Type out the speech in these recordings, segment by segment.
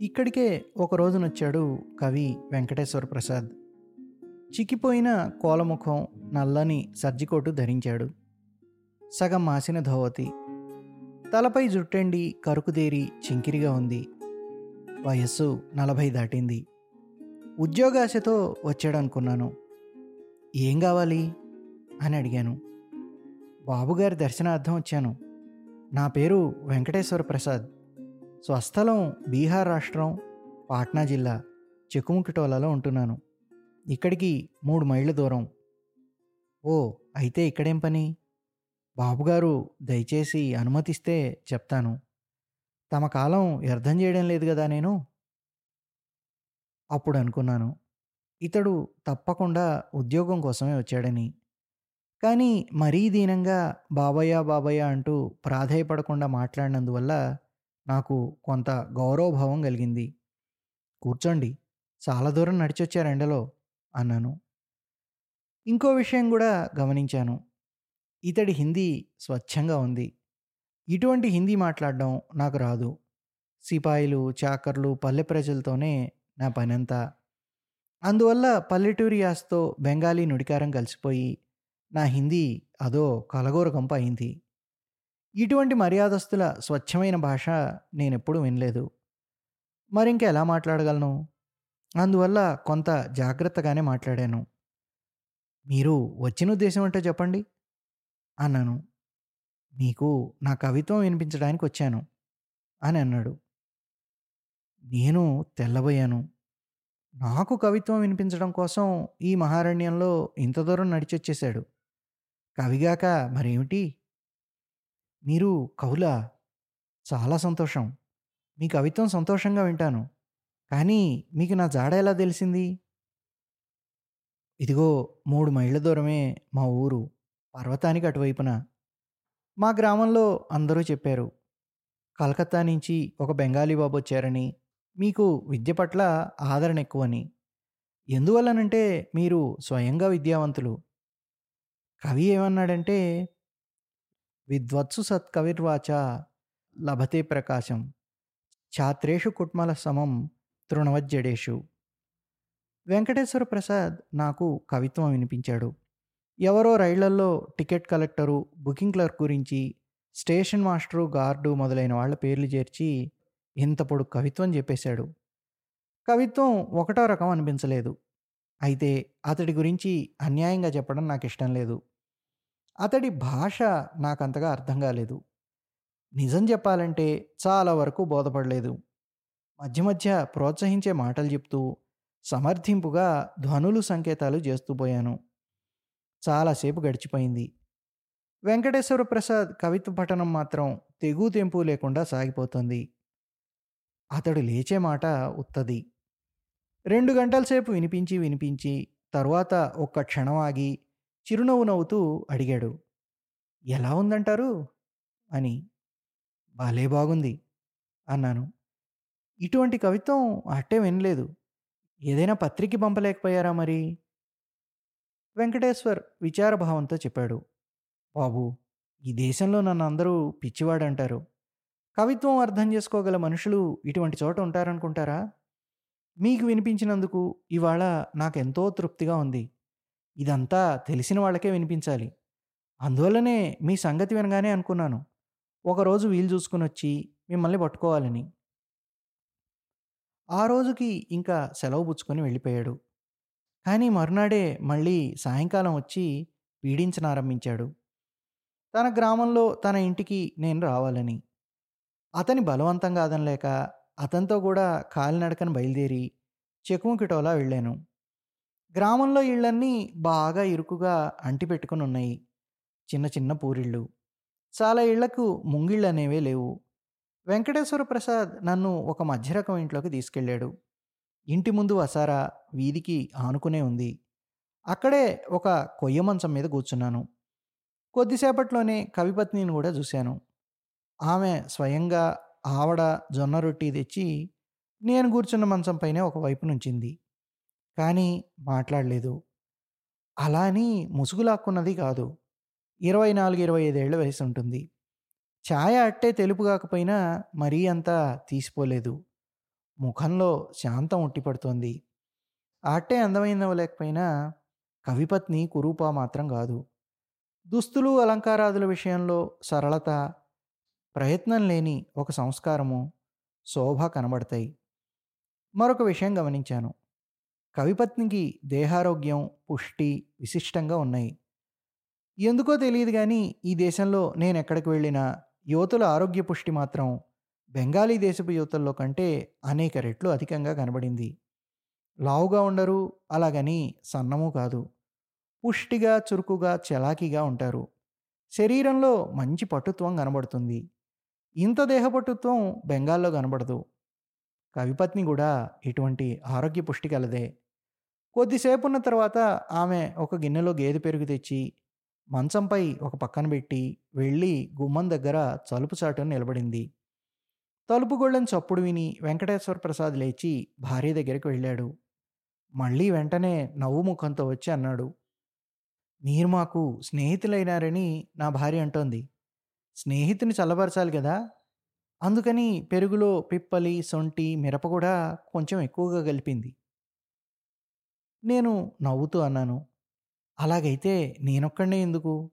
ఇక్కడికే ఒక రోజునొచ్చాడు కవి వెంకటేశ్వర ప్రసాద్. చిక్కిపోయిన కోలముఖం నల్లని సర్జికోటు ధరించాడు. సగం మాసిన ధోవతి. తలపై జుట్టండి కరుకుదేరి చింకిరిగా ఉంది. వయస్సు నలభై దాటింది. ఉద్యోగాశతో వచ్చాడనుకున్నాను. ఏం కావాలి అని అడిగాను. బాబుగారి దర్శనార్థం వచ్చాను. నా పేరు వెంకటేశ్వర ప్రసాద్. స్వస్థలం బీహార్ రాష్ట్రం పాట్నా జిల్లా చెక్కుముకిటోలలో ఉంటున్నాను. ఇక్కడికి మూడు మైళ్ళ దూరం. ఓ అయితే ఇక్కడేం పని? బాబుగారు దయచేసి అనుమతిస్తే చెప్తాను. తమ కాలం వ్యర్థం చేయడం లేదు కదా నేను? అప్పుడు అనుకున్నాను. ఇతడు తప్పకుండా ఉద్యోగం కోసమే వచ్చాడని. కానీ మరీ దీనంగా బాబయ్య బాబయ్య అంటూ ప్రాధేయపడకుండా మాట్లాడినందువల్ల నాకు కొంత గౌరవభావం కలిగింది. కూర్చోండి చాలా దూరం నడిచొచ్చారు ఎండలో అన్నాను. ఇంకో విషయం కూడా గమనించాను. ఇతడి హిందీ స్వచ్ఛంగా ఉంది. ఇటువంటి హిందీ మాట్లాడడం నాకు రాదు. సిపాయిలు చాకర్లు పల్లె ప్రజలతోనే నా పనంతా. అందువల్ల పల్లెటూరి యాస్తో బెంగాలీ నుడికారం కలిసిపోయి నా హిందీ అదో కలగోరకంప అయింది. ఇటువంటి మర్యాదస్తుల స్వచ్ఛమైన భాష నేనెప్పుడూ వినలేదు. మరింక ఎలా మాట్లాడగలను? అందువల్ల కొంత జాగ్రత్తగానే మాట్లాడాను. మీరు వచ్చిన ఉద్దేశం అంటే చెప్పండి. అన్నాను. మీకు నా కవిత్వం వినిపించడానికి వచ్చాను అని అన్నాడు. నేను తెల్లబోయాను. నాకు కవిత్వం వినిపించడం కోసం ఈ మహారణ్యంలో ఇంత దూరం నడిచొచ్చేశాడు. కవిగాక మరేమిటి? మీరు కవులా చాలా సంతోషం. మీ కవిత్వం సంతోషంగా వింటాను. కానీ మీకు నా జాడ ఎలా తెలిసింది? ఇదిగో మూడు మైళ్ళ దూరమే మా ఊరు. పర్వతానికి అటువైపున. మా గ్రామంలో అందరూ చెప్పారు. కలకత్తా నుంచి ఒక బెంగాలీ బాబు వచ్చారని. మీకు విద్య పట్ల ఆదరణ ఎక్కువని. ఎందువల్లనంటే మీరు స్వయంగా విద్యావంతులు. కవి ఏమన్నాడంటే విద్వత్సు సత్కవిర్వాచ లభతే ప్రకాశం. ఛాత్రేషు కుట్మల సమం తృణవజ్జడేషు. వెంకటేశ్వర ప్రసాద్ నాకు కవిత్వం వినిపించాడు. ఎవరో రైళ్ళల్లో టికెట్ కలెక్టరు బుకింగ్ క్లర్క్ గురించి స్టేషన్ మాస్టరు గార్డు మొదలైన వాళ్ళ పేర్లు చేర్చి ఇంత పొడు కవిత్వం చెప్పేశాడు. కవిత్వం ఒకటో రకం అనిపించలేదు. అయితే అతడి గురించి అన్యాయంగా చెప్పడం నాకు ఇష్టం లేదు. అతడి భాష నాకంతగా అర్థం కాలేదు. నిజం చెప్పాలంటే చాలా వరకు బోధపడలేదు. మధ్య మధ్య ప్రోత్సహించే మాటలు చెప్తూ సమర్థింపుగా ధ్వనులు సంకేతాలు చేస్తూ పోయాను. చాలాసేపు గడిచిపోయింది. వెంకటేశ్వర ప్రసాద్ కవిత్వ పఠనం మాత్రం తెగు తెంపు లేకుండా సాగిపోతుంది. అతడు లేచే మాట ఉత్తది. రెండు గంటల సేపు వినిపించి వినిపించి తరువాత ఒక్క క్షణం ఆగి చిరునవ్వు నవ్వుతూ అడిగాడు. ఎలా ఉందంటారు? అని. బాలే బాగుంది అన్నాను. ఇటువంటి కవిత్వం అట్టే వినలేదు. ఏదైనా పత్రిక పంపలేకపోయారా మరి? వెంకటేశ్వర్ విచారభావంతో చెప్పాడు. బాబు ఈ దేశంలో నన్ను అందరూ పిచ్చివాడంటారు. కవిత్వం అర్థం చేసుకోగల మనుషులు ఇటువంటి చోట ఉంటారనుకుంటారా? మీకు వినిపించినందుకు ఇవాళ నాకెంతో తృప్తిగా ఉంది. ఇదంతా తెలిసిన వాళ్ళకే వినిపించాలి. అందువల్లనే మీ సంగతి వినగానే అనుకున్నాను. ఒకరోజు వీలు చూసుకుని వచ్చి మిమ్మల్ని పట్టుకోవాలని. ఆ రోజుకి ఇంకా సెలవు పుచ్చుకొని వెళ్ళిపోయాడు. కానీ మరునాడే మళ్ళీ సాయంకాలం వచ్చి పీడించనారంభించాడు తన గ్రామంలో తన ఇంటికి నేను రావాలని. అతని బలవంతం కాదనలేక అతనితో కూడా కాలినడకని బయలుదేరి చెకుముకిటోలా వెళ్ళాను. గ్రామంలో ఇళ్ళన్నీ బాగా ఇరుకుగా అంటిపెట్టుకుని ఉన్నాయి చిన్న చిన్న పూరిళ్ళు. చాలా ఇళ్ళకు ముంగిళ్ళు అనేవే లేవు. వెంకటేశ్వర ప్రసాద్ నన్ను ఒక మధ్యరకం ఇంట్లోకి తీసుకెళ్ళాడు. ఇంటి ముందు వసారా వీధికి ఆనుకునే ఉంది. అక్కడే ఒక కొయ్య మంచం మీద కూర్చున్నాను. కొద్దిసేపట్లోనే కవిపత్నిని కూడా చూశాను. ఆమె స్వయంగా ఆవడ జొన్న రొట్టి తెచ్చి నేను కూర్చున్న మంచం పైనే ఒకవైపు నుంచింది. కానీ మాట్లాడలేదు. అలా అని ముసుగులాక్కున్నది కాదు. ఇరవై నాలుగు ఇరవై ఐదేళ్ళ వయసు ఉంటుంది. ఛాయ అట్టే తెలుపు కాకపోయినా మరీ అంతా తీసిపోలేదు. ముఖంలో శాంతం ఉట్టిపడుతోంది అట్టే అందమైనవలేకపోయినా కవిపత్ని కురూప మాత్రం కాదు. దుస్తులు అలంకారాదుల విషయంలో సరళత ప్రయత్నం లేని ఒక సంస్కారము శోభ కనబడతాయి. మరొక విషయం గమనించాను. కవిపత్నికి దేహారోగ్యం పుష్టి విశిష్టంగా ఉన్నాయి. ఎందుకో తెలియదు కానీ ఈ దేశంలో నేను ఎక్కడికి వెళ్ళినా యువతుల ఆరోగ్య పుష్టి మాత్రం బెంగాలీ దేశపు యువతల్లో కంటే అనేక రెట్లు అధికంగా కనబడింది. లావుగా ఉండరు అలాగని సన్నము కాదు. పుష్టిగా చురుకుగా చలాకీగా ఉంటారు. శరీరంలో మంచి పటుత్వం కనబడుతుంది. ఇంత దేహపటుత్వం బెంగాల్లో కనబడదు. కవిపత్ని కూడా ఇటువంటి ఆరోగ్య పుష్టి కలదే. కొద్దిసేపు ఉన్న తర్వాత ఆమె ఒక గిన్నెలో గేదె పెరుగు తెచ్చి మంచంపై ఒక పక్కన పెట్టి వెళ్ళి గుమ్మం దగ్గర తలుపు చాటును నిలబడింది. తలుపు గొళ్ళని చప్పుడు విని వెంకటేశ్వర ప్రసాద్ లేచి భార్య దగ్గరికి వెళ్ళాడు. మళ్ళీ వెంటనే నవ్వు ముఖంతో వచ్చి అన్నాడు మీరు మాకు స్నేహితులైనారని నా భార్య అంటోంది. స్నేహితుని చల్లబరచాలి కదా. అందుకని పెరుగులో పిప్పలి సొంటి మిరప కూడా కొంచెం ఎక్కువగా కలిపింది. నేను నవ్వుతూ అన్నాను. అలాగైతే నేనొక్కడే ఎందుకు?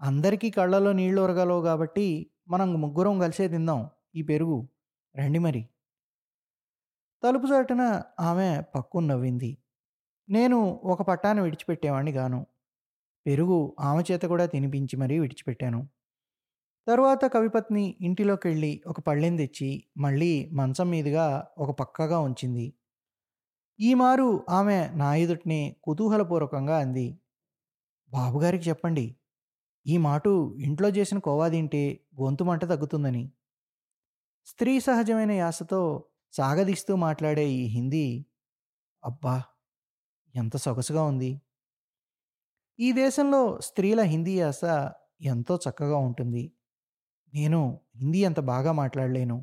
అందరికీ కళ్ళలో నీళ్ళు ఉరగాలో కాబట్టి మనం ముగ్గురం కలిసే తిందాం. ఈ పెరుగు. రండి మరి. తలుపు చాటున ఆమె పక్కు నవ్వింది. నేను ఒక పట్టాన్ని విడిచిపెట్టేవాణ్ణి గాను. పెరుగు ఆమె చేత కూడా తినిపించి మరీ విడిచిపెట్టాను. తరువాత కవిపత్ని ఇంటిలోకి వెళ్ళి ఒక పళ్ళెం తెచ్చి మళ్ళీ మంచం మీదుగా ఒక పక్కగా ఉంచింది. ఈ మారు ఆమె నా ఎదుటిని కుతూహలపూర్వకంగా అంది. బాబుగారికి చెప్పండి ఈ మాటు ఇంట్లో చేసిన కోవా తింటే గొంతు మంట తగ్గుతుందని. స్త్రీ సహజమైన యాసతో సాగదీస్తూ మాట్లాడే ఈ హిందీ అబ్బా ఎంత సొగసుగా ఉంది. ఈ దేశంలో స్త్రీల హిందీ యాస ఎంతో చక్కగా ఉంటుంది. నేను హిందీ అంత బాగా మాట్లాడలేను.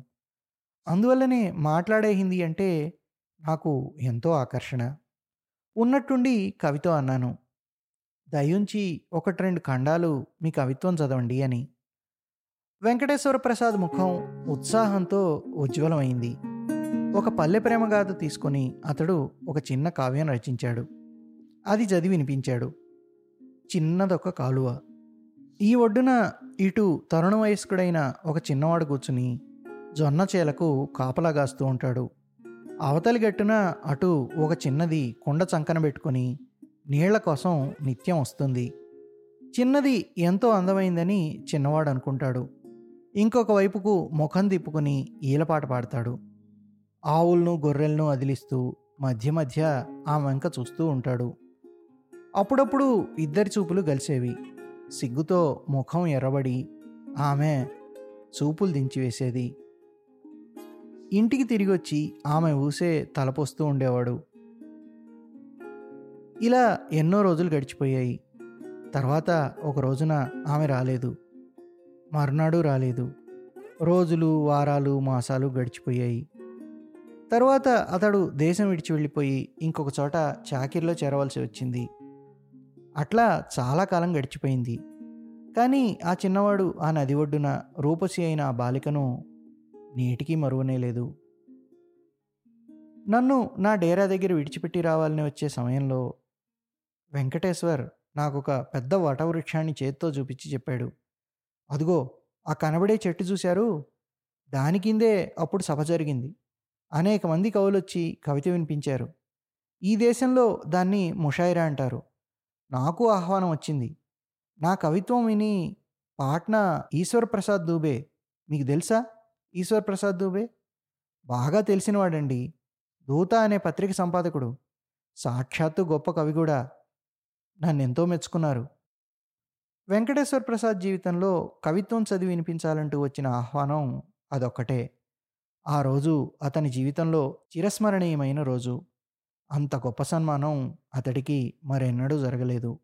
అందువల్లనే మాట్లాడే హిందీ అంటే నాకు ఎంతో ఆకర్షణ. ఉన్నట్టుండి కవితో అన్నాను దయుంచి ఒకటి రెండు ఖండాలు మీ కవిత్వం చదవండి అని. వెంకటేశ్వర ప్రసాద్ ముఖం ఉత్సాహంతో ఉజ్వలమైంది. ఒక పల్లె ప్రేమగాథ తీసుకొని అతడు ఒక చిన్న కావ్యం రచించాడు. అది చదివి వినిపించాడు. చిన్నదొక కాలువ. ఈ ఒడ్డున ఇటు తరుణ వయస్కుడైన ఒక చిన్నవాడు కూర్చుని జొన్న చేలకు కాపలా కాస్తూ ఉంటాడు. అవతలి గట్టున అటు ఒక చిన్నది కుండ చంకన పెట్టుకుని నీళ్ళ కోసం నిత్యం వస్తుంది. చిన్నది ఎంతో అందమైందని చిన్నవాడు అనుకుంటాడు. ఇంకొక వైపుకు ముఖం తిప్పుకుని ఈలపాట పాడతాడు. ఆవులను గొర్రెలను అదిలిస్తూ మధ్య మధ్య ఆ వెంక చూస్తూ ఉంటాడు. అప్పుడప్పుడు ఇద్దరి చూపులు కలిసేవి సిగ్గుతో ముఖం ఎర్రబడి ఆమె చూపులు దించివేసేది. ఇంటికి తిరిగి వచ్చి ఆమె ఊసే తలపోస్తూ ఉండేవాడు. ఇలా ఎన్నో రోజులు గడిచిపోయాయి. తర్వాత ఒక రోజున ఆమె రాలేదు. మరునాడు రాలేదు. రోజులు వారాలు మాసాలు గడిచిపోయాయి. తర్వాత అతడు దేశం విడిచి వెళ్ళిపోయి ఇంకొక చోట చాకిరిలో చేరవలసి వచ్చింది. అట్లా చాలా కాలం గడిచిపోయింది. కానీ ఆ చిన్నవాడు ఆ నది ఒడ్డున రూపసి అయిన ఆ బాలికను నేటికి మరువనే లేదు. నన్ను నా డేరా దగ్గర విడిచిపెట్టి రావాలని వచ్చే సమయంలో వెంకటేశ్వర్ నాకు ఒక పెద్ద వటవృక్షాన్ని చేత్తో చూపించి చెప్పాడు. అదిగో ఆ కనబడే చెట్టు చూశారు? దాని కిందే అప్పుడు సభ జరిగింది. అనేక మంది కవులొచ్చి కవిత వినిపించారు. ఈ దేశంలో దాన్ని ముషాయిరా అంటారు. నాకు ఆహ్వానం వచ్చింది. నా కవిత్వం విని పాట్నా ఈశ్వర్ ప్రసాద్ దూబే మీకు తెలుసా? ఈశ్వర్ ప్రసాద్ దూబే బాగా తెలిసినవాడండి. దూత అనే పత్రిక సంపాదకుడు. సాక్షాత్తు గొప్ప కవి కూడా. నన్ను ఎంతో మెచ్చుకున్నారు. వెంకటేశ్వర ప్రసాద్ జీవితంలో కవిత్వం చదివి వినిపించాలంటూ వచ్చిన ఆహ్వానం అదొక్కటే. ఆ రోజు అతని జీవితంలో చిరస్మరణీయమైన రోజు. అంత గొప్ప సన్మానం అతడికి మరెన్నడూ జరగలేదు.